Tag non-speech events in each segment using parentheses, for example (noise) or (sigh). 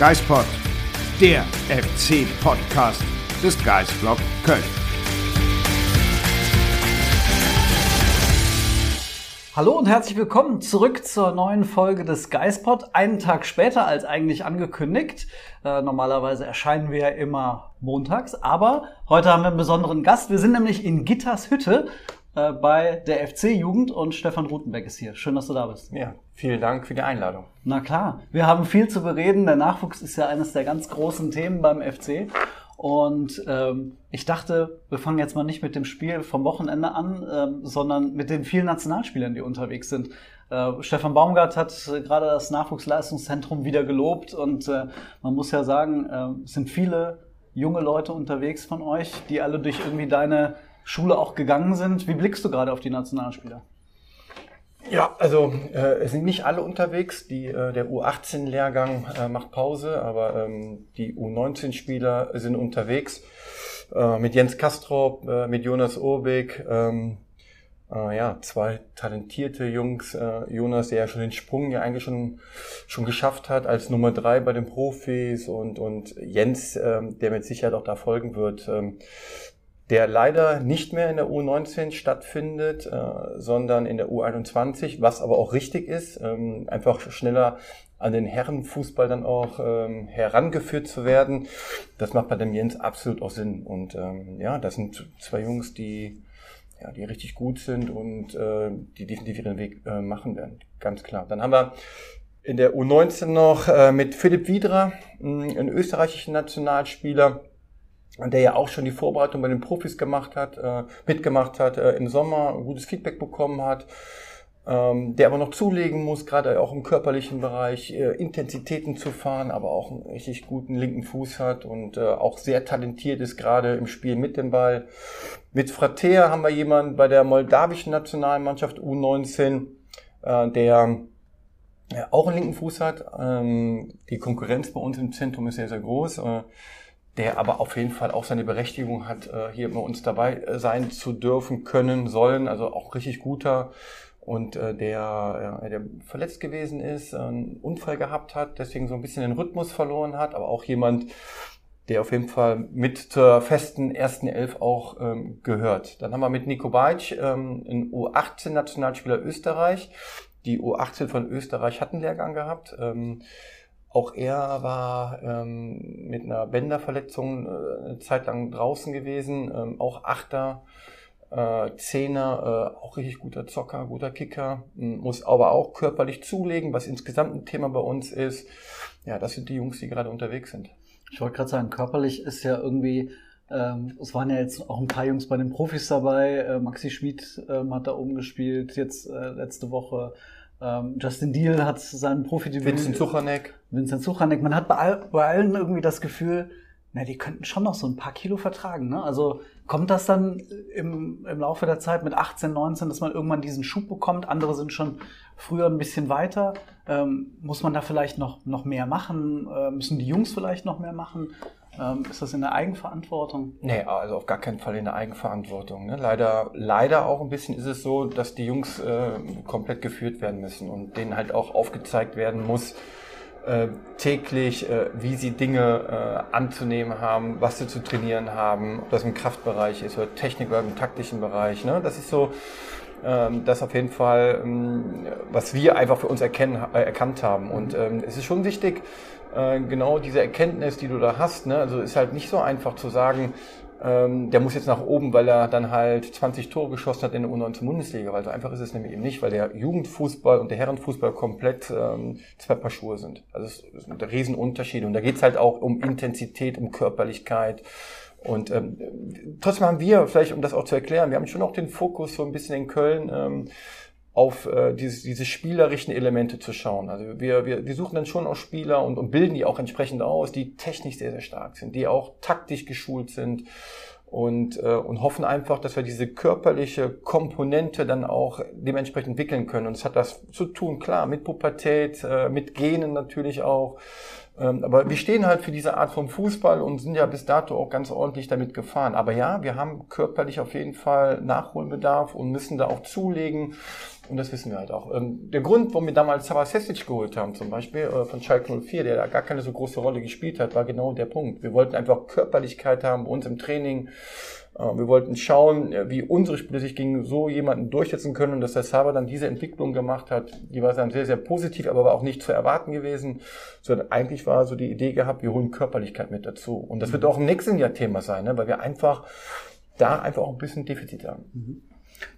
Geispod, der FC-Podcast des Geisblog Köln. Hallo und herzlich willkommen zurück zur neuen Folge des Geispod. Einen Tag später als eigentlich angekündigt. Äh, normalerweise erscheinen wir ja immer montags, aber heute haben wir einen besonderen Gast. Wir sind nämlich in Gitters Hütte äh, bei der FC-Jugend und Stefan Rutenbeck ist hier. Schön, dass du da bist. Ja, vielen Dank für die Einladung. Na klar, wir haben viel zu bereden. Der Nachwuchs ist ja eines der ganz großen Themen beim FC. Und ähm, ich dachte, wir fangen jetzt mal nicht mit dem Spiel vom Wochenende an, ähm, sondern mit den vielen Nationalspielern, die unterwegs sind. Äh, Stefan Baumgart hat äh, gerade das Nachwuchsleistungszentrum wieder gelobt und äh, man muss ja sagen, äh, es sind viele junge Leute unterwegs von euch, die alle durch irgendwie deine Schule auch gegangen sind. Wie blickst du gerade auf die Nationalspieler? Ja, also äh, es sind nicht alle unterwegs. Die, äh, der U18-Lehrgang äh, macht Pause, aber ähm, die U19-Spieler sind unterwegs. Äh, mit Jens Kastrop, äh, mit Jonas Urbeck. Ähm, äh, ja, zwei talentierte Jungs. Äh, Jonas, der ja schon den Sprung ja eigentlich schon, schon geschafft hat als Nummer drei bei den Profis und, und Jens, ähm, der mit Sicherheit auch da folgen wird. Ähm, der leider nicht mehr in der U19 stattfindet, äh, sondern in der U21, was aber auch richtig ist, ähm, einfach schneller an den Herrenfußball dann auch ähm, herangeführt zu werden. Das macht bei dem Jens absolut auch Sinn. Und ähm, ja, das sind zwei Jungs, die ja, die richtig gut sind und äh, die definitiv ihren Weg äh, machen werden. Ganz klar. Dann haben wir in der U19 noch mit Philipp Wiedra, einen österreichischen Nationalspieler, der ja auch schon die Vorbereitung bei den Profis gemacht hat, äh, mitgemacht hat, äh, im Sommer gutes Feedback bekommen hat, ähm, der aber noch zulegen muss, gerade auch im körperlichen Bereich, äh, Intensitäten zu fahren, aber auch einen richtig guten linken Fuß hat und äh, auch sehr talentiert ist, gerade im Spiel mit dem Ball. Mit Frater haben wir jemanden bei der moldawischen Nationalmannschaft U19, äh, der ja, auch einen linken Fuß hat. Ähm, die Konkurrenz bei uns im Zentrum ist sehr, sehr groß. Äh, der aber auf jeden Fall auch seine Berechtigung hat, äh, hier bei uns dabei äh, sein zu dürfen, können, sollen. Also auch richtig guter und äh, der, der verletzt gewesen ist, einen Unfall gehabt hat, deswegen so ein bisschen den Rhythmus verloren hat, aber auch jemand, der auf jeden Fall mit zur festen ersten Elf auch ähm, gehört. Dann haben wir mit Nico Beitsch ähm, einen U18-Nationalspieler Österreich. Die U18 von Österreich hat einen Lehrgang gehabt. Ähm, auch er war ähm, mit einer Bänderverletzung äh, eine Zeit lang draußen gewesen, ähm, auch Achter, äh, Zehner, äh, auch richtig guter Zocker, guter Kicker, muss aber auch körperlich zulegen, was insgesamt ein Thema bei uns ist. Ja, das sind die Jungs, die gerade unterwegs sind. Ich wollte gerade sagen, körperlich ist ja irgendwie, ähm, es waren ja jetzt auch ein paar Jungs bei den Profis dabei. Äh, Maxi Schmid ähm, hat da oben gespielt, jetzt äh, letzte Woche. Ähm, Justin Deal hat seinen Profidebüt. Vincent Suchanek. Vincent Suchanek. Man hat bei, all, bei allen irgendwie das Gefühl, na, die könnten schon noch so ein paar Kilo vertragen. Ne? Also kommt das dann im, im Laufe der Zeit mit 18, 19, dass man irgendwann diesen Schub bekommt? Andere sind schon früher ein bisschen weiter. Ähm, muss man da vielleicht noch, noch mehr machen? Äh, müssen die Jungs vielleicht noch mehr machen? Ähm, ist das in der Eigenverantwortung? Nee, also auf gar keinen Fall in der Eigenverantwortung. Ne? Leider, leider auch ein bisschen ist es so, dass die Jungs äh, komplett geführt werden müssen und denen halt auch aufgezeigt werden muss, äh, täglich, äh, wie sie Dinge äh, anzunehmen haben, was sie zu trainieren haben, ob das im Kraftbereich ist oder Technik oder im taktischen Bereich. Ne? Das ist so, ähm, das auf jeden Fall, ähm, was wir einfach für uns erkennen, äh, erkannt haben. Und ähm, es ist schon wichtig, äh, genau diese Erkenntnis, die du da hast. Ne? Also ist halt nicht so einfach zu sagen, ähm, der muss jetzt nach oben, weil er dann halt 20 Tore geschossen hat in der U19-Bundesliga. Weil so einfach ist es nämlich eben nicht, weil der Jugendfußball und der Herrenfußball komplett ähm, zwei Paar Schuhe sind. Also es ist ein Riesenunterschied. Und da geht's halt auch um Intensität, um Körperlichkeit, Und ähm, trotzdem haben wir, vielleicht um das auch zu erklären, wir haben schon auch den Fokus so ein bisschen in Köln ähm, auf äh, diese, diese spielerischen Elemente zu schauen. Also wir, wir, wir suchen dann schon auch Spieler und, und bilden die auch entsprechend aus, die technisch sehr, sehr stark sind, die auch taktisch geschult sind und, äh, und hoffen einfach, dass wir diese körperliche Komponente dann auch dementsprechend entwickeln können. Und es hat das zu tun, klar, mit Pubertät, äh, mit Genen natürlich auch. Ähm, aber wir stehen halt für diese Art von Fußball und sind ja bis dato auch ganz ordentlich damit gefahren. Aber ja, wir haben körperlich auf jeden Fall Nachholbedarf und müssen da auch zulegen. Und das wissen wir halt auch. Ähm, der Grund, warum wir damals Sava Sesic geholt haben, zum Beispiel äh, von Schalke 04, der da gar keine so große Rolle gespielt hat, war genau der Punkt. Wir wollten einfach Körperlichkeit haben bei uns im Training. Äh, wir wollten schauen, äh, wie unsere Spieler sich gegen so jemanden durchsetzen können und dass der Sava dann diese Entwicklung gemacht hat, die war dann sehr, sehr positiv, aber war auch nicht zu erwarten gewesen, sondern eigentlich war so die Idee gehabt, wir holen Körperlichkeit mit dazu. Und das wird auch im nächsten Jahr Thema sein, ne? weil wir einfach da einfach auch ein bisschen Defizit haben. Mhm.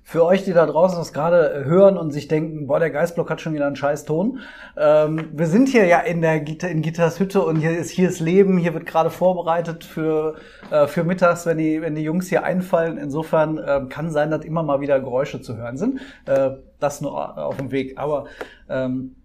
Für euch, die da draußen das gerade hören und sich denken, boah, der Geistblock hat schon wieder einen scheiß Ton. Ähm, wir sind hier ja in der Gita in Gitters Hütte und hier ist, hier ist Leben, hier wird gerade vorbereitet für, äh, für mittags, wenn die, wenn die Jungs hier einfallen. Insofern äh, kann sein, dass immer mal wieder Geräusche zu hören sind. Äh, das nur auf dem Weg. Aber ähm,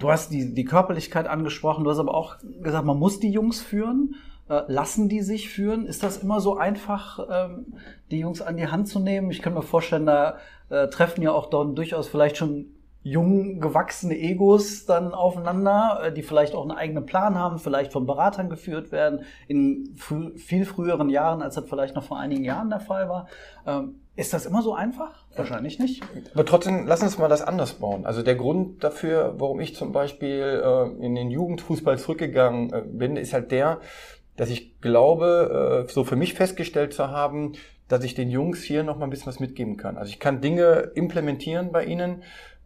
du hast die, die Körperlichkeit angesprochen, du hast aber auch gesagt, man muss die Jungs führen. Äh, lassen die sich führen? Ist das immer so einfach, ähm, die Jungs an die Hand zu nehmen? Ich kann mir vorstellen, da äh, treffen ja auch dann durchaus vielleicht schon jung gewachsene Egos dann aufeinander, äh, die vielleicht auch einen eigenen Plan haben, vielleicht von Beratern geführt werden, in frü viel früheren Jahren, als das vielleicht noch vor einigen Jahren der Fall war. Ähm, ist das immer so einfach? Wahrscheinlich nicht. Aber trotzdem, lass uns mal das anders bauen. Also der Grund dafür, warum ich zum Beispiel äh, in den Jugendfußball zurückgegangen äh, bin, ist halt der, dass ich glaube, äh, so für mich festgestellt zu haben, dass ich den Jungs hier noch mal ein bisschen was mitgeben kann. Also ich kann Dinge implementieren bei ihnen,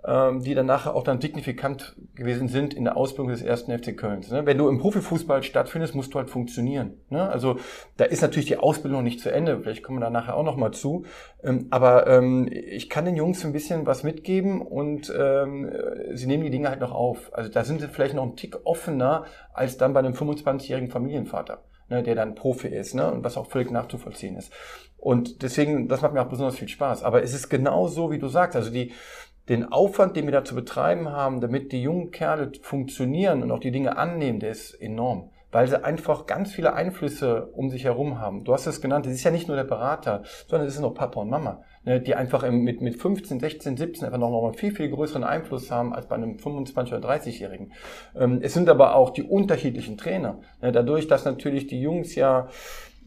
die dann nachher auch dann signifikant gewesen sind in der Ausbildung des ersten FC Kölns. Ne? Wenn du im Profifußball stattfindest, musst du halt funktionieren. Ne? Also da ist natürlich die Ausbildung nicht zu Ende. Vielleicht kommen wir da nachher auch noch mal zu. Ähm, aber ähm, ich kann den Jungs ein bisschen was mitgeben und sie nehmen die Dinge halt noch auf. Also da sind sie vielleicht noch ein Tick offener als dann bei einem 25-jährigen Familienvater ne, der dann Profi ist, und was auch völlig nachzuvollziehen ist. Und deswegen, das macht mir auch besonders viel Spaß. Aber es ist genau so, wie du sagst. Also die, den Aufwand, den wir da zu betreiben haben, damit die jungen Kerle funktionieren und auch die Dinge annehmen, der ist enorm. Weil sie einfach ganz viele Einflüsse um sich herum haben. Du hast es genannt, es ist ja nicht nur der Berater, sondern es ist noch Papa und Mama, ne, die einfach mit, mit 15, 16, 17 einfach noch, noch mal viel, viel größeren Einfluss haben als bei einem 25- oder 30-Jährigen. Ähm, es sind aber auch die unterschiedlichen Trainer. Ne, dadurch, dass natürlich die Jungs ja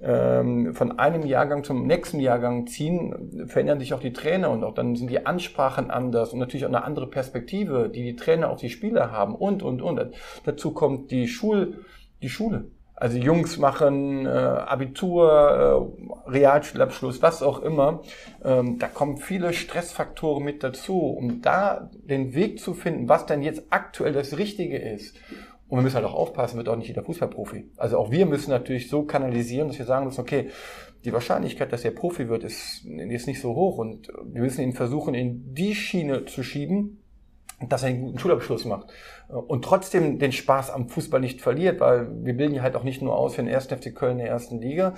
ähm, von einem Jahrgang zum nächsten Jahrgang ziehen, verändern sich auch die Trainer und auch dann sind die Ansprachen anders und natürlich auch eine andere Perspektive, die die Trainer auch die Spieler haben und, und, und. Dazu kommt die Schul, die Schule. Also Jungs machen äh, Abitur, äh, Realschulabschluss, was auch immer. Ähm, da kommen viele Stressfaktoren mit dazu, um da den Weg zu finden, was denn jetzt aktuell das Richtige ist. Und wir müssen halt auch aufpassen, wird auch nicht jeder Fußballprofi. Also auch wir müssen natürlich so kanalisieren, dass wir sagen müssen, okay, die Wahrscheinlichkeit, dass er Profi wird, ist, ist nicht so hoch und wir müssen ihn versuchen, in die Schiene zu schieben, dass er einen guten Schulabschluss macht und trotzdem den Spaß am Fußball nicht verliert, weil wir bilden ja halt auch nicht nur aus für den ersten FC Köln in der ersten Liga,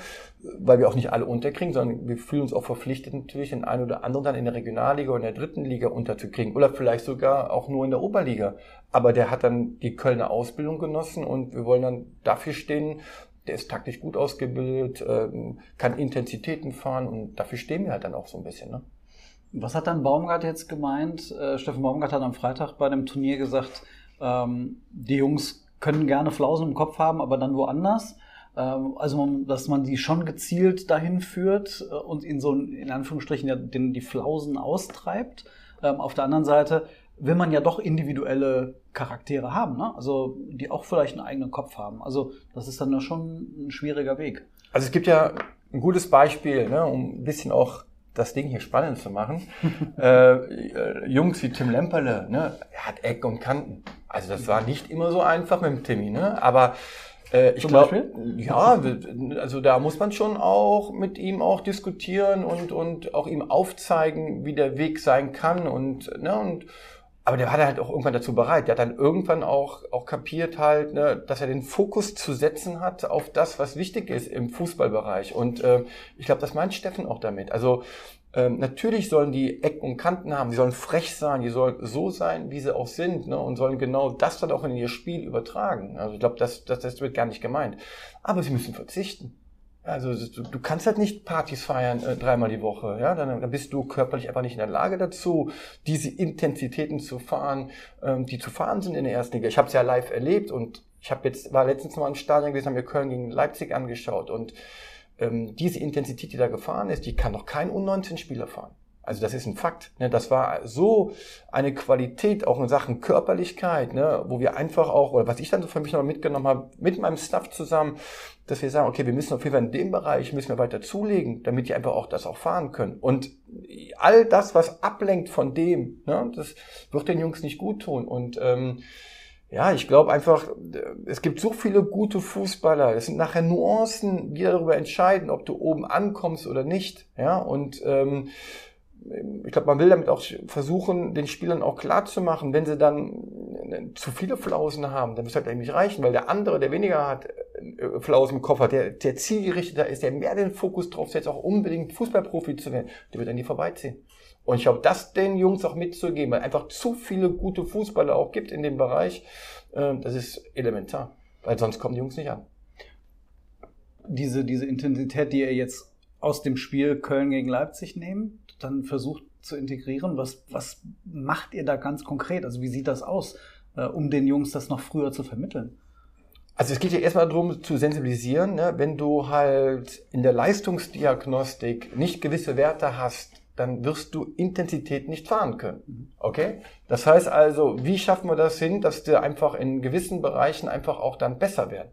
weil wir auch nicht alle unterkriegen, sondern wir fühlen uns auch verpflichtet natürlich den einen oder anderen dann in der Regionalliga oder in der dritten Liga unterzukriegen oder vielleicht sogar auch nur in der Oberliga. Aber der hat dann die Kölner Ausbildung genossen und wir wollen dann dafür stehen, der ist taktisch gut ausgebildet, ähm, kann Intensitäten fahren und dafür stehen wir halt dann auch so ein bisschen. Ne? Was hat dann Baumgart jetzt gemeint? Äh, Steffen Baumgart hat am Freitag bei dem Turnier gesagt, ähm, die Jungs können gerne Flausen im Kopf haben, aber dann woanders. Ähm, also, dass man die schon gezielt dahin führt äh, und in so, in Anführungsstrichen, den, die Flausen austreibt. Ähm, auf der anderen Seite will man ja doch individuelle Charaktere haben, ne? also die auch vielleicht einen eigenen Kopf haben. Also das ist dann ja schon ein schwieriger Weg. Also es gibt ja ein gutes Beispiel, ne, um ein bisschen auch das Ding hier spannend zu machen. (laughs) äh, äh, Jungs wie Tim Lemperle, ne, er hat Eck und Kanten. Also das war nicht immer so einfach mit dem Timmy, ne? Aber äh, ich glaube, ja, also da muss man schon auch mit ihm auch diskutieren und und auch ihm aufzeigen, wie der Weg sein kann und ne und aber der war dann halt auch irgendwann dazu bereit. Der hat dann irgendwann auch, auch kapiert halt, ne, dass er den Fokus zu setzen hat auf das, was wichtig ist im Fußballbereich. Und äh, ich glaube, das meint Steffen auch damit. Also ähm, natürlich sollen die Ecken und Kanten haben, die sollen frech sein, die sollen so sein, wie sie auch sind, ne, und sollen genau das dann auch in ihr Spiel übertragen. Also ich glaube, das, das, das wird gar nicht gemeint. Aber sie müssen verzichten. Also du, du kannst halt nicht Partys feiern äh, dreimal die Woche, ja, dann, dann bist du körperlich einfach nicht in der Lage dazu, diese Intensitäten zu fahren, ähm, die zu fahren sind in der ersten Liga. Ich habe es ja live erlebt und ich habe jetzt war letztens mal im Stadion gewesen, haben wir Köln gegen Leipzig angeschaut und ähm, diese Intensität, die da gefahren ist, die kann doch kein U19-Spieler fahren. Also das ist ein Fakt. Ne? Das war so eine Qualität auch in Sachen Körperlichkeit, ne? wo wir einfach auch, oder was ich dann so für mich noch mitgenommen habe, mit meinem Staff zusammen, dass wir sagen, okay, wir müssen auf jeden Fall in dem Bereich, müssen wir weiter zulegen, damit die einfach auch das auch fahren können. Und all das, was ablenkt von dem, ne? das wird den Jungs nicht gut tun. Und ähm, ja, ich glaube einfach, es gibt so viele gute Fußballer. Es sind nachher Nuancen, die darüber entscheiden, ob du oben ankommst oder nicht. Ja, und ähm, ich glaube, man will damit auch versuchen, den Spielern auch klar zu machen, wenn sie dann zu viele Flausen haben, dann muss halt eigentlich reichen, weil der andere, der weniger hat, äh, Flausen im Koffer, der, der zielgerichteter ist, der mehr den Fokus drauf setzt, auch unbedingt Fußballprofi zu werden, der wird an die vorbeiziehen. Und ich glaube, das den Jungs auch mitzugeben, weil einfach zu viele gute Fußballer auch gibt in dem Bereich, äh, das ist elementar, weil sonst kommen die Jungs nicht an. Diese, diese Intensität, die ihr jetzt aus dem Spiel Köln gegen Leipzig nehmt, dann versucht zu integrieren? Was, was macht ihr da ganz konkret? Also wie sieht das aus, äh, um den Jungs das noch früher zu vermitteln? Also es geht ja erstmal darum zu sensibilisieren, ne? wenn du halt in der Leistungsdiagnostik nicht gewisse Werte hast, dann wirst du Intensität nicht fahren können. Mhm. Okay? Das heißt also, wie schaffen wir das hin, dass wir einfach in gewissen Bereichen einfach auch dann besser werden?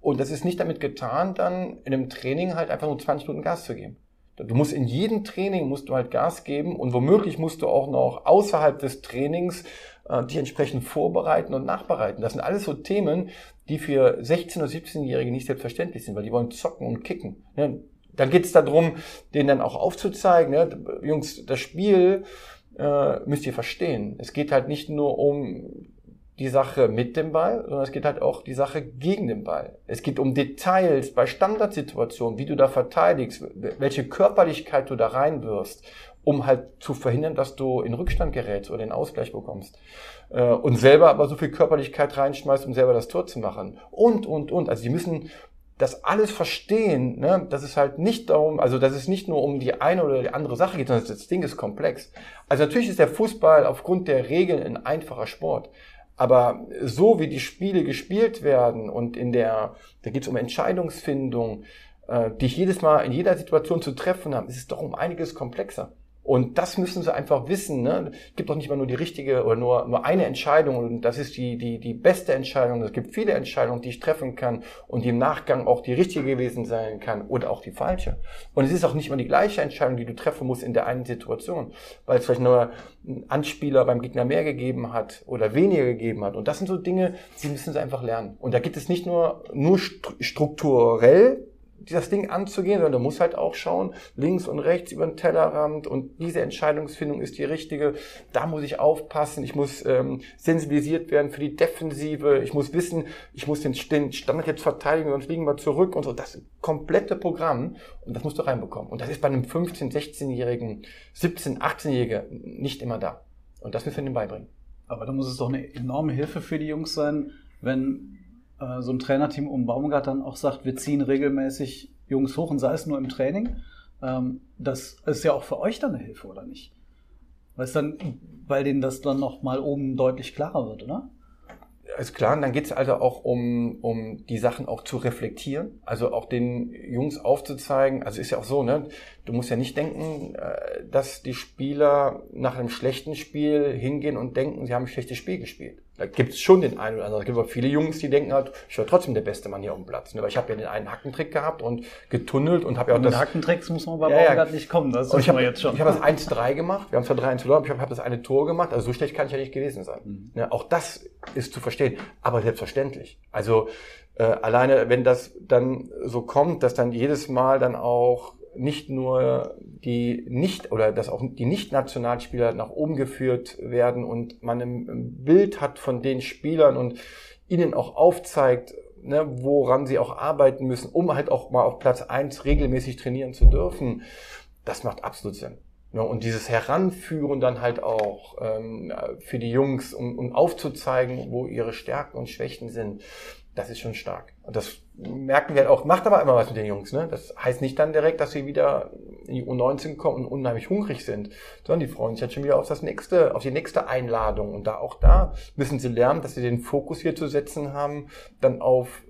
Und das ist nicht damit getan, dann in einem Training halt einfach nur 20 Minuten Gas zu geben. Du musst in jedem Training musst du halt Gas geben und womöglich musst du auch noch außerhalb des Trainings äh, dich entsprechend vorbereiten und nachbereiten. Das sind alles so Themen, die für 16- oder 17-Jährige nicht selbstverständlich sind, weil die wollen zocken und kicken. Ja, dann geht es darum, denen dann auch aufzuzeigen, ja, Jungs, das Spiel äh, müsst ihr verstehen. Es geht halt nicht nur um die Sache mit dem Ball, sondern es geht halt auch die Sache gegen den Ball. Es geht um Details bei Standardsituationen, wie du da verteidigst, welche Körperlichkeit du da reinwirfst, um halt zu verhindern, dass du in Rückstand gerätst oder den Ausgleich bekommst. Äh, und selber aber so viel Körperlichkeit reinschmeißt, um selber das Tor zu machen. Und, und, und. Also die müssen das alles verstehen, ne, dass es halt nicht darum, also dass es nicht nur um die eine oder die andere Sache geht, sondern das Ding ist komplex. Also natürlich ist der Fußball aufgrund der Regeln ein einfacher Sport. Aber so wie die Spiele gespielt werden und in der, da geht es um Entscheidungsfindung, äh, die ich jedes Mal in jeder Situation zu treffen habe, ist es doch um einiges komplexer. Und das müssen sie einfach wissen. Ne? Es gibt doch nicht mal nur die richtige oder nur, nur eine Entscheidung und das ist die, die, die beste Entscheidung. Es gibt viele Entscheidungen, die ich treffen kann und die im Nachgang auch die richtige gewesen sein kann oder auch die falsche. Und es ist auch nicht immer die gleiche Entscheidung, die du treffen musst in der einen Situation, weil es vielleicht nur ein Anspieler beim Gegner mehr gegeben hat oder weniger gegeben hat. Und das sind so Dinge, die müssen sie einfach lernen. Und da gibt es nicht nur, nur strukturell das Ding anzugehen, sondern du musst halt auch schauen, links und rechts über den Tellerrand und diese Entscheidungsfindung ist die richtige. Da muss ich aufpassen, ich muss ähm, sensibilisiert werden für die Defensive, ich muss wissen, ich muss den, Standard jetzt verteidigen, sonst liegen wir zurück und so. Das komplette Programm und das musst du reinbekommen. Und das ist bei einem 15-, 16-Jährigen, 17-, 18-Jährigen nicht immer da. Und das müssen wir ihnen beibringen. Aber da muss es doch eine enorme Hilfe für die Jungs sein, wenn äh, so ein Trainerteam um Baumgart dann auch sagt, wir ziehen regelmäßig Jungs hoch und sei es nur im Training, ähm, das ist ja auch für euch dann eine Hilfe, oder nicht? Weil es dann, weil denen das dann noch mal oben deutlich klarer wird, oder? ist klar, und dann geht es also auch um, um die Sachen auch zu reflektieren, also auch den Jungs aufzuzeigen, also ist ja auch so, ne? Du musst ja nicht denken, äh, dass die Spieler nach einem schlechten Spiel hingehen und denken, sie haben ein schlechtes Spiel gespielt. Da gibt es schon den einen oder anderen. Es gibt aber viele Jungs, die denken halt, ich war trotzdem der beste Mann hier auf dem Platz. Ne? Weil ich habe ja den einen Hackentrick gehabt und getunnelt und habe ja auch das... Hackentricks muss man bei ja, ja. nicht kommen, das ich habe jetzt schon. Ich habe das 1-3 gemacht, wir haben zwar 3-1 verloren, aber ich habe hab das eine Tor gemacht, also so schlecht kann ich ja nicht gewesen sein. Mhm. Ne? Auch das ist zu verstehen, aber selbstverständlich. Also äh, alleine, wenn das dann so kommt, dass dann jedes Mal dann auch nicht nur die nicht oder dass auch die nicht-Nationalspieler nach oben geführt werden und man ein Bild hat von den Spielern und ihnen auch aufzeigt, ne, woran sie auch arbeiten müssen, um halt auch mal auf Platz eins regelmäßig trainieren zu dürfen, das macht absolut Sinn. Ja, und dieses Heranführen dann halt auch ähm, für die Jungs, um, um aufzuzeigen, wo ihre Stärken und Schwächen sind, das ist schon stark. Und das merken wir halt auch, macht aber immer was mit den Jungs. Ne? Das heißt nicht dann direkt, dass sie wieder in die U19 kommen und unheimlich hungrig sind, sondern die freuen sich halt schon wieder auf das nächste, auf die nächste Einladung. Und da auch da müssen sie lernen, dass sie den Fokus hier zu setzen haben, dann auf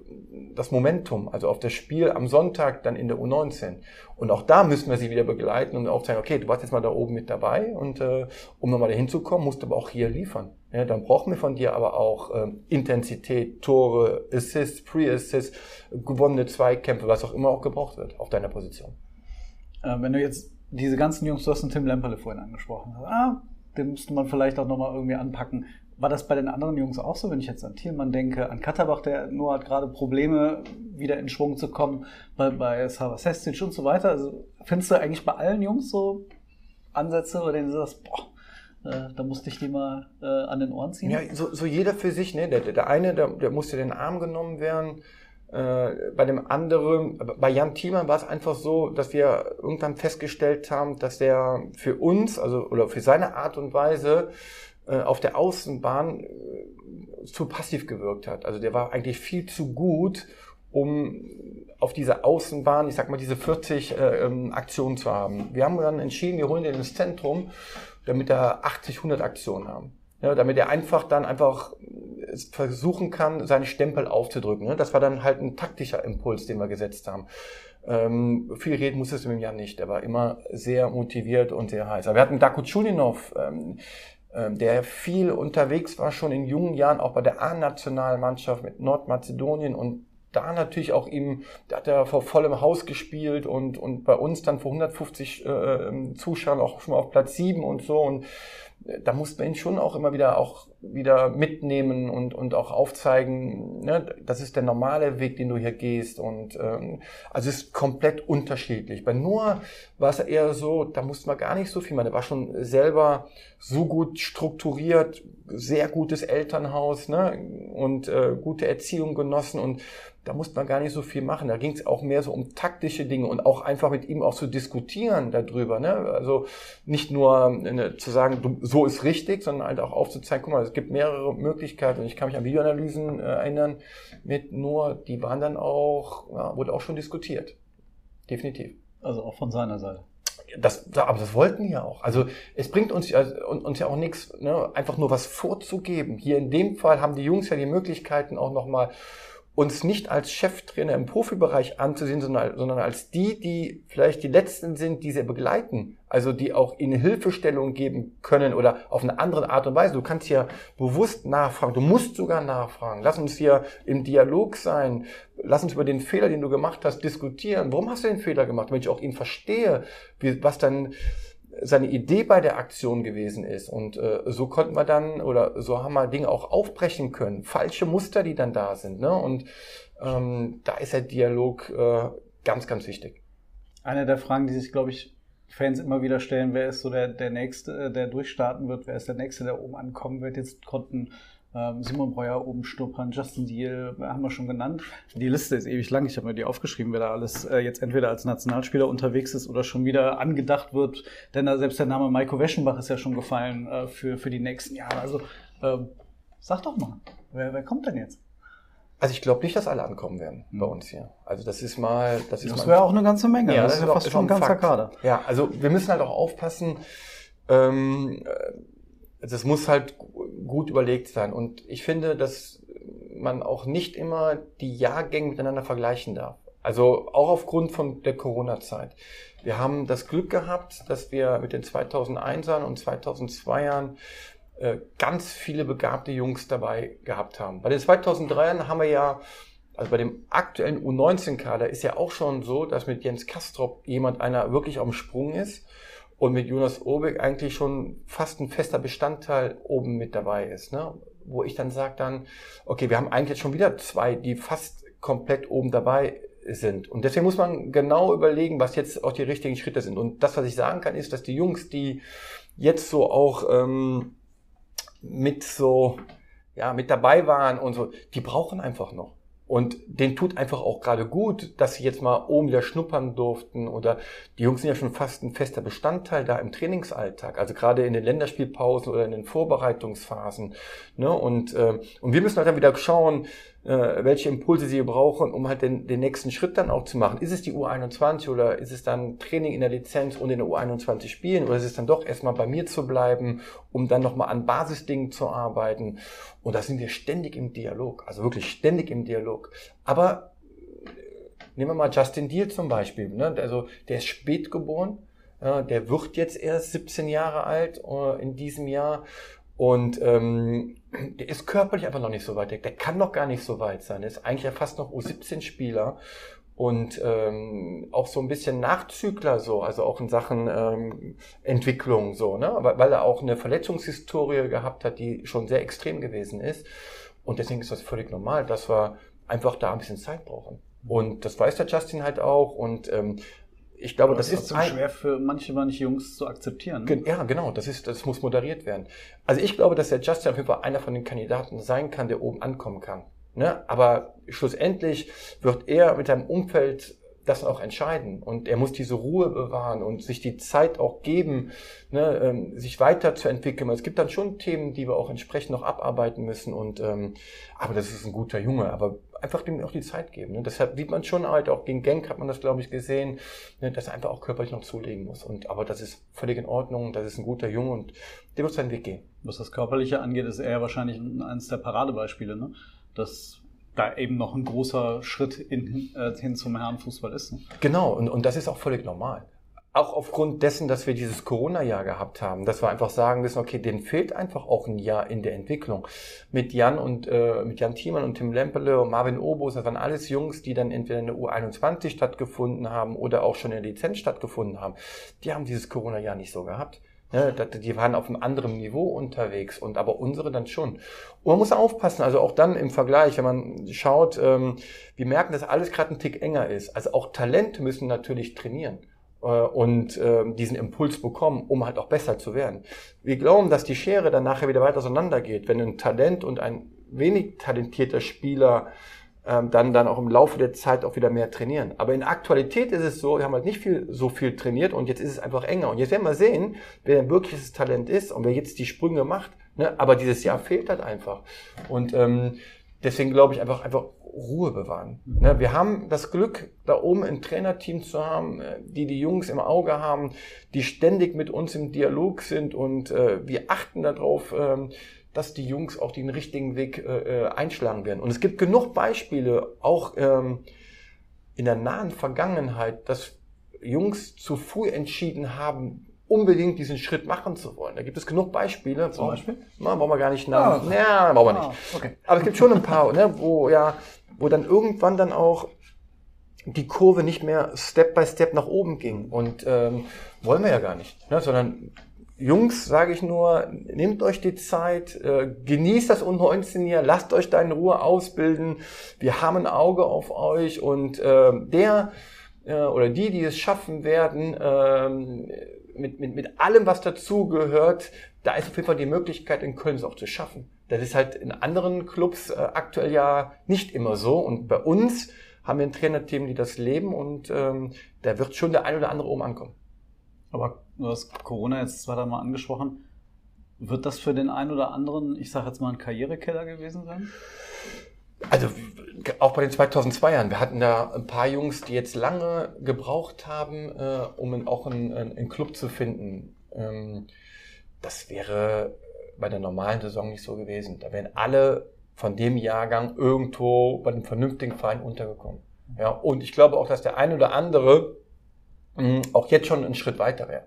das Momentum, also auf das Spiel am Sonntag dann in der U19. Und auch da müssen wir sie wieder begleiten und aufzeigen, okay, du warst jetzt mal da oben mit dabei und äh, um nochmal dahin zu kommen, musst du aber auch hier liefern. Ja, dann brauchen wir von dir aber auch äh, Intensität, Tore, Assists, Pre-Assists, gewonnene Zweikämpfe, was auch immer auch gebraucht wird auf deiner Position. Äh, wenn du jetzt diese ganzen Jungs, du hast den Tim Lemperle vorhin angesprochen, ah, den müsste man vielleicht auch nochmal irgendwie anpacken. War das bei den anderen Jungs auch so, wenn ich jetzt an Thielmann denke, an Katterbach, der nur hat gerade Probleme, wieder in Schwung zu kommen, bei, bei Sava und so weiter? Also findest du eigentlich bei allen Jungs so Ansätze, bei denen du sagst, boah, äh, da musste ich die mal äh, an den Ohren ziehen? Ja, so, so jeder für sich, ne? Der, der eine, der, der musste den Arm genommen werden. Äh, bei dem anderen, bei Jan Thiemann war es einfach so, dass wir irgendwann festgestellt haben, dass der für uns, also oder für seine Art und Weise auf der Außenbahn äh, zu passiv gewirkt hat. Also der war eigentlich viel zu gut, um auf dieser Außenbahn, ich sag mal, diese 40 äh, ähm, Aktionen zu haben. Wir haben dann entschieden, wir holen den ins Zentrum, damit er 80, 100 Aktionen haben. Ja, damit er einfach dann einfach versuchen kann, seinen Stempel aufzudrücken. Ne? Das war dann halt ein taktischer Impuls, den wir gesetzt haben. Ähm, viel reden muss es im Jahr nicht. Er war immer sehr motiviert und sehr heiß. Aber wir hatten Daku Chulinov, ähm, der viel unterwegs war, schon in jungen Jahren, auch bei der A-Nationalmannschaft mit Nordmazedonien und da natürlich auch ihm, da hat er vor vollem Haus gespielt und, und bei uns dann vor 150 äh, Zuschauern auch schon mal auf Platz 7 und so. Und da muss man ihn schon auch immer wieder auch wieder mitnehmen und, und auch aufzeigen, ne, das ist der normale Weg, den du hier gehst. Und ähm, also es ist komplett unterschiedlich. Bei Noah war es eher so, da musste man gar nicht so viel machen. Er war schon selber so gut strukturiert, sehr gutes Elternhaus ne, und äh, gute Erziehung genossen und da musste man gar nicht so viel machen. Da ging es auch mehr so um taktische Dinge und auch einfach mit ihm auch zu diskutieren darüber. Ne? Also nicht nur ne, zu sagen, du, so ist richtig, sondern halt auch aufzuzeigen, guck mal, es gibt mehrere Möglichkeiten. Und ich kann mich an Videoanalysen äh, erinnern, mit nur, die waren dann auch, ja, wurde auch schon diskutiert. Definitiv. Also auch von seiner Seite. Das, aber das wollten wir auch. Also es bringt uns, also, uns ja auch nichts, ne, einfach nur was vorzugeben. Hier in dem Fall haben die Jungs ja die Möglichkeiten auch nochmal uns nicht als Cheftrainer im Profibereich anzusehen, sondern, sondern als die, die vielleicht die Letzten sind, die sie begleiten. Also die auch ihnen Hilfestellung geben können oder auf eine andere Art und Weise. Du kannst hier bewusst nachfragen. Du musst sogar nachfragen. Lass uns hier im Dialog sein. Lass uns über den Fehler, den du gemacht hast, diskutieren. Warum hast du den Fehler gemacht? Damit ich auch ihn verstehe, wie, was dann seine Idee bei der Aktion gewesen ist. Und äh, so konnten wir dann oder so haben wir Dinge auch aufbrechen können. Falsche Muster, die dann da sind. Ne? Und ähm, da ist der Dialog äh, ganz, ganz wichtig. Eine der Fragen, die sich, glaube ich, Fans immer wieder stellen, wer ist so der, der Nächste, äh, der durchstarten wird, wer ist der Nächste, der oben ankommen wird. Jetzt konnten Simon Breuer oben schnuppern, Justin Deal, haben wir schon genannt. Die Liste ist ewig lang. Ich habe mir die aufgeschrieben, wer da alles äh, jetzt entweder als Nationalspieler unterwegs ist oder schon wieder angedacht wird. Denn da selbst der Name Maiko Weschenbach ist ja schon gefallen äh, für, für die nächsten Jahre. Also ähm, sag doch mal, wer, wer kommt denn jetzt? Also ich glaube nicht, dass alle ankommen werden bei uns hier. Also das ist mal, das ist das wäre auch eine ganze Menge. Ja, das, das ist ja fast schon ein ganzer Fakt. Kader. Ja, also wir müssen halt auch aufpassen. Ähm, das muss halt gut überlegt sein. Und ich finde, dass man auch nicht immer die Jahrgänge miteinander vergleichen darf. Also auch aufgrund von der Corona-Zeit. Wir haben das Glück gehabt, dass wir mit den 2001ern und 2002ern äh, ganz viele begabte Jungs dabei gehabt haben. Bei den 2003ern haben wir ja, also bei dem aktuellen U19-Kader ist ja auch schon so, dass mit Jens Kastrop jemand einer wirklich am Sprung ist und mit Jonas Obeck eigentlich schon fast ein fester Bestandteil oben mit dabei ist. Ne? Wo ich dann sage dann, okay, wir haben eigentlich jetzt schon wieder zwei, die fast komplett oben dabei sind. Und deswegen muss man genau überlegen, was jetzt auch die richtigen Schritte sind. Und das, was ich sagen kann, ist, dass die Jungs, die jetzt so auch ähm, mit so, ja, mit dabei waren und so, die brauchen einfach noch. Und denen tut einfach auch gerade gut, dass sie jetzt mal oben wieder schnuppern durften oder die Jungs sind ja schon fast ein fester Bestandteil da im Trainingsalltag, also gerade in den Länderspielpausen oder in den Vorbereitungsphasen. Ne? Und, äh, und wir müssen halt dann wieder schauen, äh, welche Impulse sie brauchen, um halt den, den nächsten Schritt dann auch zu machen. Ist es die U21 oder ist es dann Training in der Lizenz und in der U21 spielen oder ist es dann doch erstmal bei mir zu bleiben, um dann nochmal an Basisdingen zu arbeiten? Und da sind wir ständig im Dialog, also wirklich ständig im Dialog. Aber äh, nehmen wir mal Justin Deal zum Beispiel. Ne? Also der ist spät geboren, äh, der wird jetzt erst 17 Jahre alt äh, in diesem Jahr und ähm, der ist körperlich einfach noch nicht so weit. Der, der kann noch gar nicht so weit sein. Der ist eigentlich ja fast noch U17-Spieler und ähm, auch so ein bisschen Nachzügler so, also auch in Sachen ähm, Entwicklung so, ne? weil, weil er auch eine Verletzungshistorie gehabt hat, die schon sehr extrem gewesen ist. Und deswegen ist das völlig normal, dass wir einfach da ein bisschen Zeit brauchen. Und das weiß der Justin halt auch. Und ähm, ich glaube, das, das ist so schwer für manche, manche Jungs zu akzeptieren. Ne? Ja, genau. Das ist, das muss moderiert werden. Also ich glaube, dass der Justin auf jeden Fall einer von den Kandidaten sein kann, der oben ankommen kann. Ne? Aber schlussendlich wird er mit seinem Umfeld das auch entscheiden. Und er muss diese Ruhe bewahren und sich die Zeit auch geben, ne, ähm, sich weiterzuentwickeln. Es gibt dann schon Themen, die wir auch entsprechend noch abarbeiten müssen. Und ähm, aber das ist ein guter Junge. Aber einfach dem auch die Zeit geben. Ne? Deshalb sieht man schon halt, auch gegen Genk hat man das, glaube ich, gesehen, ne, dass er einfach auch körperlich noch zulegen muss. Und aber das ist völlig in Ordnung, das ist ein guter Junge und der wird seinen Weg gehen. Was das Körperliche angeht, ist er wahrscheinlich eines der Paradebeispiele, ne? Dass da eben noch ein großer Schritt in, äh, hin zum Herrenfußball ist. Ne? Genau, und, und das ist auch völlig normal auch aufgrund dessen, dass wir dieses Corona-Jahr gehabt haben, dass wir einfach sagen müssen, okay, denen fehlt einfach auch ein Jahr in der Entwicklung. Mit Jan und äh, mit Jan Thiemann und Tim Lempele und Marvin Obos, das waren alles Jungs, die dann entweder in der U21 stattgefunden haben oder auch schon in der Lizenz stattgefunden haben. Die haben dieses Corona-Jahr nicht so gehabt. Ne, die waren auf einem anderen Niveau unterwegs und aber unsere dann schon. Und man muss aufpassen, also auch dann im Vergleich, wenn man schaut, ähm, wir merken, dass alles gerade ein Tick enger ist. Also auch Talente müssen natürlich trainieren. Äh, und äh, diesen Impuls bekommen, um halt auch besser zu werden. Wir glauben, dass die Schere dann nachher wieder weiter auseinandergeht, wenn ein Talent und ein wenig talentierter Spieler ähm, dann dann auch im Laufe der Zeit auch wieder mehr trainieren. Aber in Aktualität ist es so, wir haben halt nicht viel, so viel trainiert und jetzt ist es einfach enger. Und jetzt werden wir sehen, wer ein wirkliches Talent ist und wer jetzt die Sprünge macht. Ne? Aber dieses Jahr fehlt halt einfach. Und ähm, deswegen glaube ich einfach, einfach Ruhe bewahren. Ne, wir haben das Glück, da oben ein Trainerteam zu haben, äh, die die Jungs im Auge haben, die ständig mit uns im Dialog sind und äh, wir achten darauf, äh, dass die Jungs auch den richtigen Weg äh, äh, einschlagen werden. Und es gibt genug Beispiele, auch ähm, in der nahen Vergangenheit, dass Jungs zu früh entschieden haben, unbedingt diesen Schritt machen zu wollen. Da gibt es genug Beispiele. Zum Beispiel? Na, brauchen wir gar nicht Namen. Ah, ja, brauchen wir nicht. Ah, okay. Aber es gibt schon ein paar, ne, wo ja wo dann irgendwann dann auch die Kurve nicht mehr Step by Step nach oben ging. Und ähm, wollen wir ja gar nicht. Ne? Sondern Jungs, sage ich nur, nehmt euch die Zeit, äh, genießt das U19 hier, lasst euch da in Ruhe ausbilden. Wir haben ein Auge auf euch und äh, der äh, oder die, die es schaffen werden, äh, mit, mit, mit allem, was dazugehört, da ist auf jeden Fall die Möglichkeit, in Köln es auch zu schaffen. Das ist halt in anderen Clubs äh, aktuell ja nicht immer so. Und bei uns haben wir ein Trainerteam, die das leben und ähm, da wird schon der ein oder andere oben ankommen. Aber du hast Corona jetzt zwar mal angesprochen. Wird das für den einen oder anderen, ich sage jetzt mal, ein Karrierekeller gewesen sein? Also auch bei den 2002ern. Wir hatten da ein paar Jungs, die jetzt lange gebraucht haben, äh, um auch einen, einen Club zu finden. Ähm, das wäre bei der normalen Saison nicht so gewesen. Da wären alle von dem Jahrgang irgendwo bei einem vernünftigen Verein untergekommen. Ja, und ich glaube auch, dass der eine oder andere mh, hm, auch jetzt schon einen Schritt weiter wäre.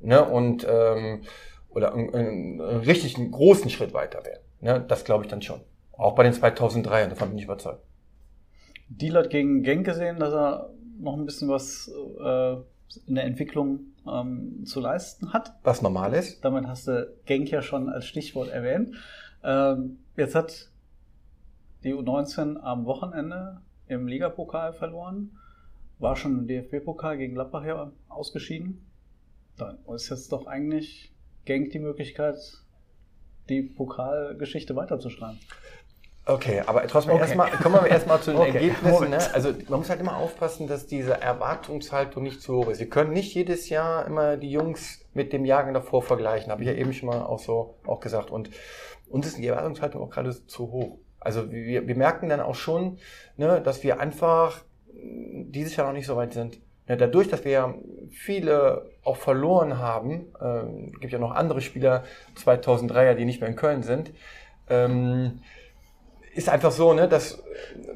Ne? Und ähm, oder einen, einen richtig einen großen Schritt weiter wäre. Ne? Das glaube ich dann schon. Auch bei den 2003ern, davon bin ich überzeugt. Deal hat gegen Genk gesehen, dass er noch ein bisschen was äh, in der Entwicklung ähm, zu leisten hat. Was normal ist. Damit hast du Genk ja schon als Stichwort erwähnt. Ähm, jetzt hat die U19 am Wochenende im Ligapokal verloren, war schon im DFB-Pokal gegen Gladbach ja ausgeschieden. Da ist jetzt doch eigentlich Genk die Möglichkeit, die Pokalgeschichte weiterzuschreiben. Okay, aber trotzdem Okay. erstmal, kommen wir erstmal zu den Okay. Ergebnissen. Ne? Also man muss halt immer aufpassen, dass diese Erwartungshaltung nicht zu hoch ist. Wir können nicht jedes Jahr immer die Jungs mit dem Jahrgang davor vergleichen, habe ich ja eben schon mal auch so auch gesagt. Und uns ist die Erwartungshaltung auch gerade zu hoch. Also wir, wir merken dann auch schon, ne, dass wir einfach dieses Jahr noch nicht so weit sind. Ja, dadurch, dass wir ja viele auch verloren haben, ähm, gibt ja noch andere Spieler, 2003er, die nicht mehr in Köln sind, ähm, ist einfach so, ne, dass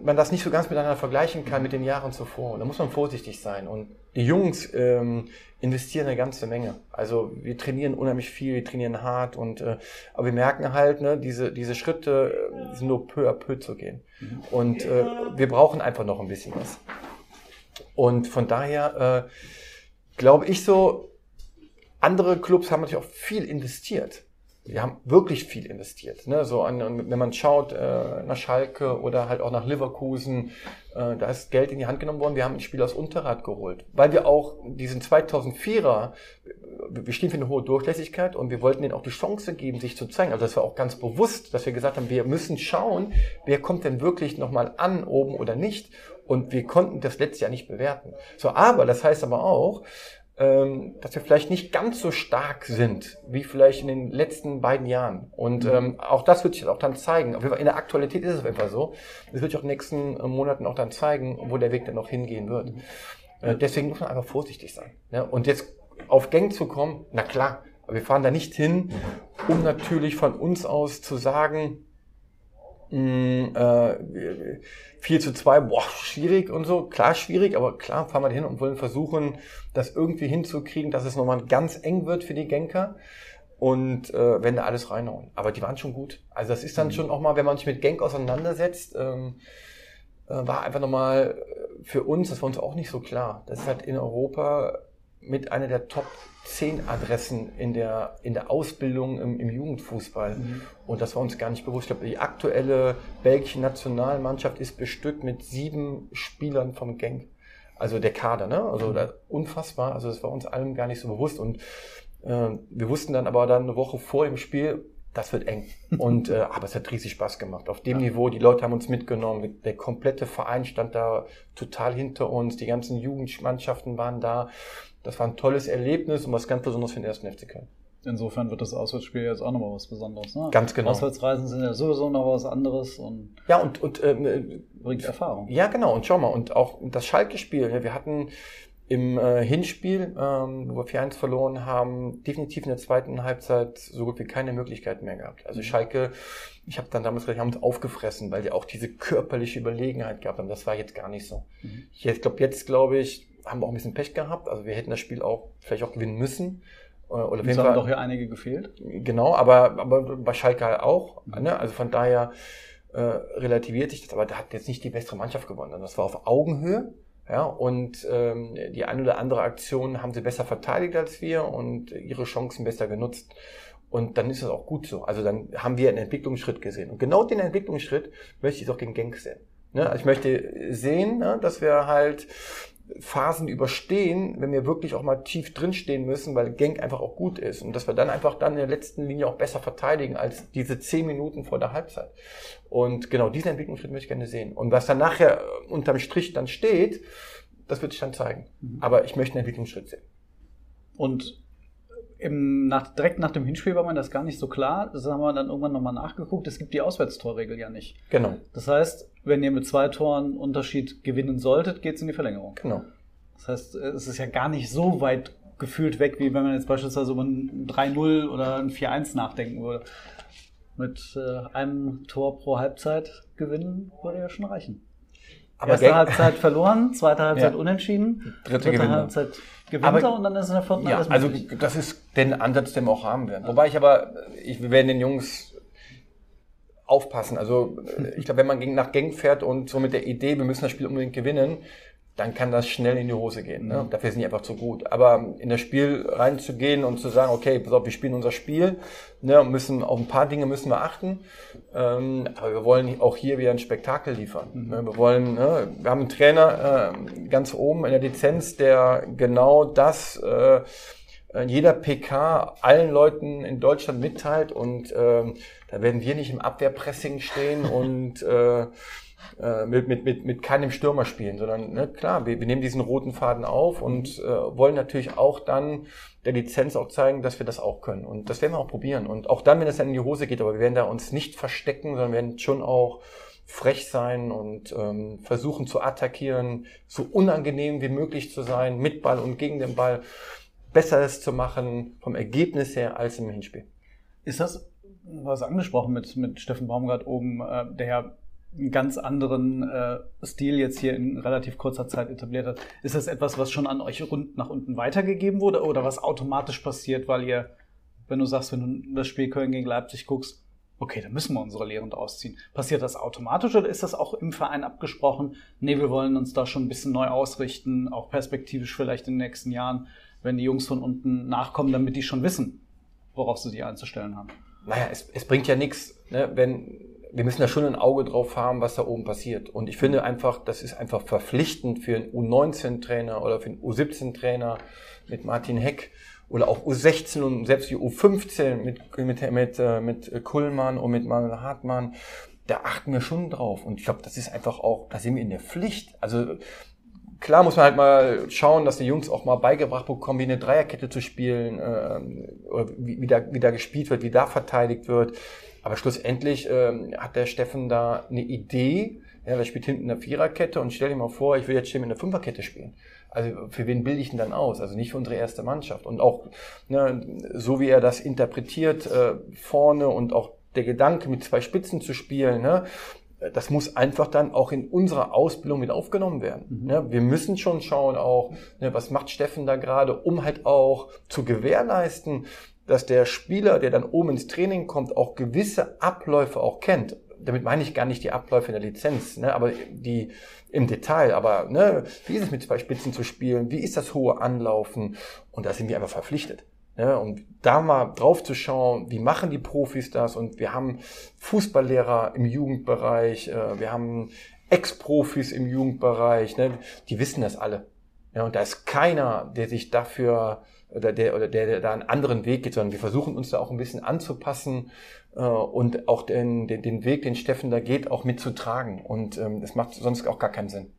man das nicht so ganz miteinander vergleichen kann mit den Jahren zuvor. Da muss man vorsichtig sein. Und die Jungs ähm, investieren eine ganze Menge. Also wir trainieren unheimlich viel, wir trainieren hart und äh, aber wir merken halt, ne, diese diese Schritte äh, sind nur peu à peu zu gehen. Und äh, wir brauchen einfach noch ein bisschen was. Und von daher äh, glaube ich so, andere Clubs haben natürlich auch viel investiert. Wir haben wirklich viel investiert. Ne? So an, wenn man schaut äh, nach Schalke oder halt auch nach Leverkusen, äh, da ist Geld in die Hand genommen worden. Wir haben ein Spiel aus Unterrad geholt, weil wir auch diesen 2004er, wir stehen für eine hohe Durchlässigkeit und wir wollten denen auch die Chance geben, sich zu zeigen. Also das war auch ganz bewusst, dass wir gesagt haben, wir müssen schauen, wer kommt denn wirklich nochmal an oben oder nicht. Und wir konnten das letztes Jahr nicht bewerten. So, aber das heißt aber auch, dass wir vielleicht nicht ganz so stark sind, wie vielleicht in den letzten beiden Jahren. Und ähm, auch das wird sich auch dann zeigen. In der Aktualität ist es einfach so. Das wird sich auch in den nächsten äh, Monaten auch dann zeigen, wo der Weg dann noch hingehen wird. Äh, deswegen muss man einfach vorsichtig sein. Ne? Und jetzt auf Gang zu kommen, na klar, aber wir fahren da nicht hin, um natürlich von uns aus zu sagen, mh, äh, 4 zu 2, boah, schwierig und so. Klar, schwierig, aber klar fahren wir hin und wollen versuchen, das irgendwie hinzukriegen, dass es nochmal ganz eng wird für die Genker. Und äh, wenn da alles reinhauen. Aber die waren schon gut. Also das ist dann schon auch mal, wenn man sich mit Genk auseinandersetzt, ähm, äh, war einfach nochmal für uns, das war uns auch nicht so klar. Das ist halt in Europa mit einer der Top 10 Adressen in der, in der Ausbildung im, im Jugendfußball. Und das war uns gar nicht bewusst. Ich glaube, die aktuelle belgische Nationalmannschaft ist bestückt mit sieben Spielern vom Genk. Also der Kader, ne? Also das, unfassbar. Also das war uns allen gar nicht so bewusst. Und äh, wir wussten dann aber dann eine Woche vor dem Spiel, das wird eng. (laughs) Und äh, aber es hat riesig Spaß gemacht. Auf dem Niveau, die Leute haben uns mitgenommen. Der komplette Verein stand da total hinter uns. Die ganzen Jugendmannschaften waren da. Das war ein tolles Erlebnis und was ganz Besonderes für den ersten FC Köln. Insofern wird das Auswärtsspiel jetzt auch nochmal was Besonderes. Ne? Ganz genau. Auswärtsreisen sind ja sowieso noch was anderes und Ja, und, und ähm, bringt Erfahrung. Ja, genau. Und schau mal, und auch das Schalke-Spiel. Ja, wir hatten im äh, Hinspiel, ähm, wo wir 4-1 verloren haben, definitiv in der zweiten Halbzeit so gut wie keine Möglichkeit mehr gehabt. Also Schalke, ich habe dann damals gesagt, haben uns aufgefressen, weil die auch diese körperliche Überlegenheit gehabt haben. Das war jetzt gar nicht so. Ich glaube, jetzt glaube ich, haben wir auch ein bisschen Pech gehabt. Also wir hätten das Spiel auch vielleicht auch gewinnen müssen. Äh, Oder Uns jeden haben doch hier einige gefehlt. Genau, aber, aber bei Schalke halt auch. Ne? Also von daher äh, relativiert sich das. Aber da hat jetzt nicht die bessere Mannschaft gewonnen. Das war auf Augenhöhe. Ja, und ähm, die eine oder andere Aktion haben sie besser verteidigt als wir und ihre Chancen besser genutzt. Und dann ist es auch gut so. Also dann haben wir einen Entwicklungsschritt gesehen. Und genau den Entwicklungsschritt möchte ich auch gegen Genk sehen. Ne? Also ich möchte sehen, ne, dass wir halt Phasen überstehen, wenn wir wirklich auch mal tief drinstehen müssen, weil Genk einfach auch gut ist und dass wir dann einfach dann in der letzten Linie auch besser verteidigen als diese zehn Minuten vor der Halbzeit. Und genau diesen Entwicklungsschritt möchte ich gerne sehen. Und was dann nachher äh, unterm Strich dann steht, das wird sich dann zeigen. Aber ich möchte einen Entwicklungsschritt sehen. Und im, nach, direkt nach dem Hinspiel war mir das gar nicht so klar. Das haben wir dann irgendwann nochmal nachgeguckt. Es gibt die Auswärtstorregel ja nicht. Genau, Das heißt, wenn ihr mit zwei Toren Unterschied gewinnen solltet, geht's in die Verlängerung. genau. Das heißt, es ist ja gar nicht so weit gefühlt weg, wie wenn man jetzt beispielsweise über ein 3-0 oder ein 4-1 nachdenken würde. Mit äh, einem Tor pro Halbzeit gewinnen würde ja schon reichen. Aber Erste Halbzeit (laughs) verloren, zweite Halbzeit Ja. unentschieden, Dritte gewinnt er. Halbzeit gewinnt und dann ist in der vierten Ja, alles also möglich. das ist den Ansatz, den wir auch haben werden. Wobei ich aber, ich, wir werden den Jungs aufpassen. Also (laughs) ich glaube, wenn man gegen, nach Genk fährt und so mit der Idee, wir müssen das Spiel unbedingt gewinnen, dann kann das schnell in die Hose gehen. Ne? Mhm. Dafür sind die einfach zu gut. Aber in das Spiel reinzugehen und zu sagen, okay, pass auf, wir spielen unser Spiel, ne, müssen auf ein paar Dinge müssen wir achten. Ähm, aber wir wollen auch hier wieder ein Spektakel liefern. Mhm. Ne? Wir wollen, ne, wir haben einen Trainer äh, ganz oben in der Lizenz, der genau das äh, jeder PK allen Leuten in Deutschland mitteilt und äh, da werden wir nicht im Abwehrpressing stehen und äh, äh, mit, mit, mit, mit keinem Stürmer spielen, sondern ne, klar, wir, wir nehmen diesen roten Faden auf und äh, wollen natürlich auch dann der Lizenz auch zeigen, dass wir das auch können. Und das werden wir auch probieren. Und auch dann, wenn es dann in die Hose geht, aber wir werden da uns nicht verstecken, sondern werden schon auch frech sein und ähm, versuchen zu attackieren, so unangenehm wie möglich zu sein, mit Ball und gegen den Ball, besser es zu machen vom Ergebnis her als im Hinspiel. Ist das, was angesprochen mit, mit Steffen Baumgart oben, äh, der einen ganz anderen äh, Stil jetzt hier in relativ kurzer Zeit etabliert hat. Ist das etwas, was schon an euch rund nach unten weitergegeben wurde oder was automatisch passiert, weil ihr, wenn du sagst, wenn du das Spiel Köln gegen Leipzig guckst, okay, dann müssen wir unsere Lehren ausziehen. Passiert das automatisch oder ist das auch im Verein abgesprochen? Nee, wir wollen uns da schon ein bisschen neu ausrichten, auch perspektivisch vielleicht in den nächsten Jahren, wenn die Jungs von unten nachkommen, damit die schon wissen, worauf sie sich einzustellen haben. Naja, es, es bringt ja nichts, ne, wenn wir müssen da schon ein Auge drauf haben, was da oben passiert. Und ich finde einfach, das ist einfach verpflichtend für einen U19-Trainer oder für einen U17-Trainer mit Martin Heck oder auch U16 und selbst die U15 mit, mit, mit, äh, mit Kullmann und mit Manuel Hartmann. Da achten wir schon drauf. Und ich glaube, das ist einfach auch, da sind wir in der Pflicht. Also klar muss man halt mal schauen, dass die Jungs auch mal beigebracht bekommen, wie eine Dreierkette zu spielen, äh, oder wie, wie, da, wie da gespielt wird, wie da verteidigt wird. Aber schlussendlich ähm, hat der Steffen da eine Idee. Ja, der spielt hinten eine Viererkette und stell dir mal vor, ich will jetzt hier mit einer Fünferkette spielen. Also für wen bilde ich denn dann aus? Also nicht für unsere erste Mannschaft. Und auch ne, so wie er das interpretiert äh, vorne und auch der Gedanke mit zwei Spitzen zu spielen, ne, das muss einfach dann auch in unserer Ausbildung mit aufgenommen werden. Mhm. Ne, wir müssen schon schauen auch, ne, was macht Steffen da gerade, um halt auch zu gewährleisten, dass der Spieler, der dann oben ins Training kommt, auch gewisse Abläufe auch kennt. Damit meine ich gar nicht die Abläufe in der Lizenz, ne, aber die im Detail. Aber ne, wie ist es mit zwei Spitzen zu spielen? Wie ist das hohe Anlaufen? Und da sind wir einfach verpflichtet. Ne, und da mal drauf zu schauen, wie machen die Profis das? Und wir haben Fußballlehrer im Jugendbereich, äh, wir haben Ex-Profis im Jugendbereich, ne, die wissen das alle. Ja, und da ist keiner, der sich dafür oder der, oder der, der da einen anderen Weg geht, sondern wir versuchen uns da auch ein bisschen anzupassen äh, und auch den, den, den Weg, den Steffen da geht, auch mitzutragen. Und ähm, das macht sonst auch gar keinen Sinn.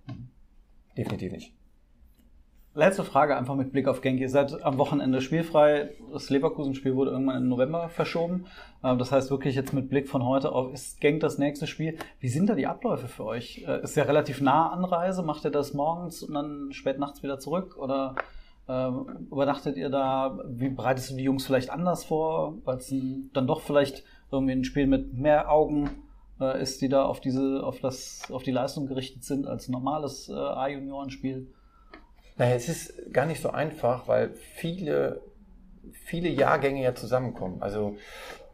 Definitiv nicht. Letzte Frage einfach mit Blick auf Genk. Ihr seid am Wochenende spielfrei. Das Leverkusen-Spiel wurde irgendwann im November verschoben. Ähm, das heißt wirklich jetzt mit Blick von heute auf, ist Genk das nächste Spiel? Wie sind da die Abläufe für euch? Äh, ist ja relativ nah Anreise. Macht ihr das morgens und dann spät nachts wieder zurück? Oder ähm, übernachtet ihr da? Wie bereitest du die Jungs vielleicht anders vor? Weil es dann doch vielleicht irgendwie ein Spiel mit mehr Augen äh, ist, die da auf diese, auf das, auf die Leistung gerichtet sind als normales äh, A-Juniorenspiel? Naja, es ist gar nicht so einfach, weil viele, viele Jahrgänge ja zusammenkommen. Also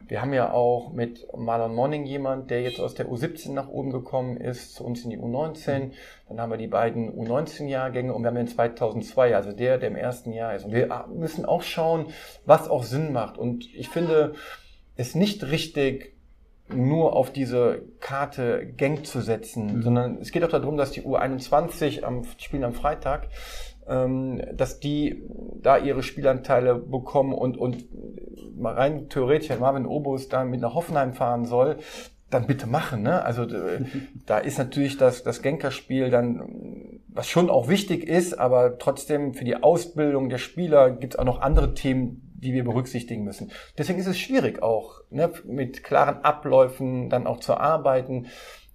wir haben ja auch mit Marlon Morning jemand, der jetzt aus der U17 nach oben gekommen ist, zu uns in die U19. Dann haben wir die beiden U19-Jahrgänge und wir haben den 2002, also der, der im ersten Jahr ist. Und wir müssen auch schauen, was auch Sinn macht. Und ich finde es nicht richtig, nur auf diese Karte Gang zu setzen, mhm. sondern es geht auch darum, dass die U21 am Spielen am Freitag ähm, dass die da ihre Spielanteile bekommen und, und mal rein theoretisch, wenn Marvin Obus da mit nach Hoffenheim fahren soll, dann bitte machen. Ne? Also (laughs) da ist natürlich das, das Genkerspiel dann, was schon auch wichtig ist, aber trotzdem für die Ausbildung der Spieler gibt es auch noch andere Themen, die wir berücksichtigen müssen. Deswegen ist es schwierig auch, ne, mit klaren Abläufen dann auch zu arbeiten.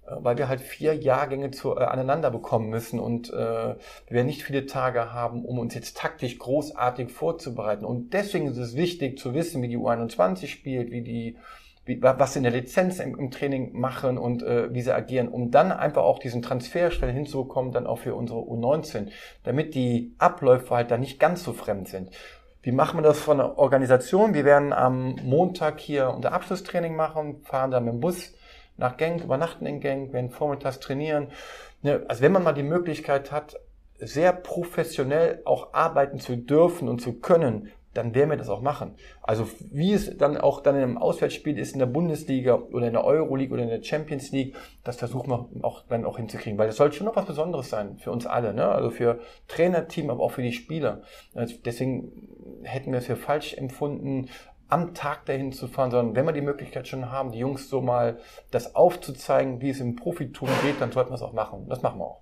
Äh, weil wir halt vier Jahrgänge zu, äh, aneinander bekommen müssen und äh, wir nicht viele Tage haben, um uns jetzt taktisch großartig vorzubereiten. Und deswegen ist es wichtig zu wissen, wie die U21 spielt, wie die wie, was sie in der Lizenz im, im Training machen und äh, wie sie agieren, um dann einfach auch diesen Transfer schnell hinzubekommen, dann auch für unsere U19, damit die Abläufe halt da nicht ganz so fremd sind. Wie machen wir das von der Organisation? Wir werden am Montag hier unser Abschlusstraining machen, fahren dann mit dem Bus nach Genk, übernachten in Genk, werden vormittags trainieren. Ne, also wenn man mal die Möglichkeit hat, sehr professionell auch arbeiten zu dürfen und zu können, dann werden wir das auch machen. Also wie es dann auch dann im Auswärtsspiel ist in der Bundesliga oder in der Euroleague oder in der Champions League, das versuchen wir auch dann auch hinzukriegen, weil das soll schon noch was Besonderes sein für uns alle, ne? Also für Trainerteam, aber auch für die Spieler. Also deswegen hätten wir es für falsch empfunden, am Tag dahin zu fahren, sondern wenn wir die Möglichkeit schon haben, die Jungs so mal das aufzuzeigen, wie es im Profitum geht, dann sollten wir es auch machen. Das machen wir auch.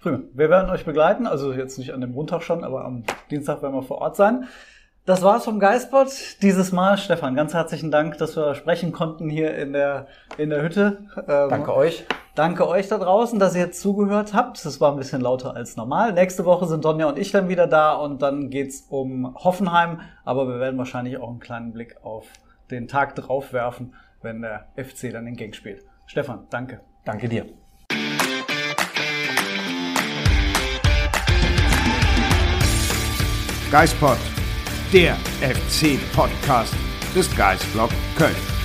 Prima. Wir werden euch begleiten, also jetzt nicht an dem Montag schon, aber am Dienstag werden wir vor Ort sein. Das war's vom Geistbot dieses Mal. Stefan, ganz herzlichen Dank, dass wir sprechen konnten hier in der, in der Hütte. Ähm, danke euch. Danke euch da draußen, dass ihr jetzt zugehört habt. Es war ein bisschen lauter als normal. Nächste Woche sind Donja und ich dann wieder da und dann geht's um Hoffenheim. Aber wir werden wahrscheinlich auch einen kleinen Blick auf den Tag drauf werfen, wenn der FC dann den Gang spielt. Stefan, danke. Danke dir. Geistpod der FC-Podcast des Geistblog Köln.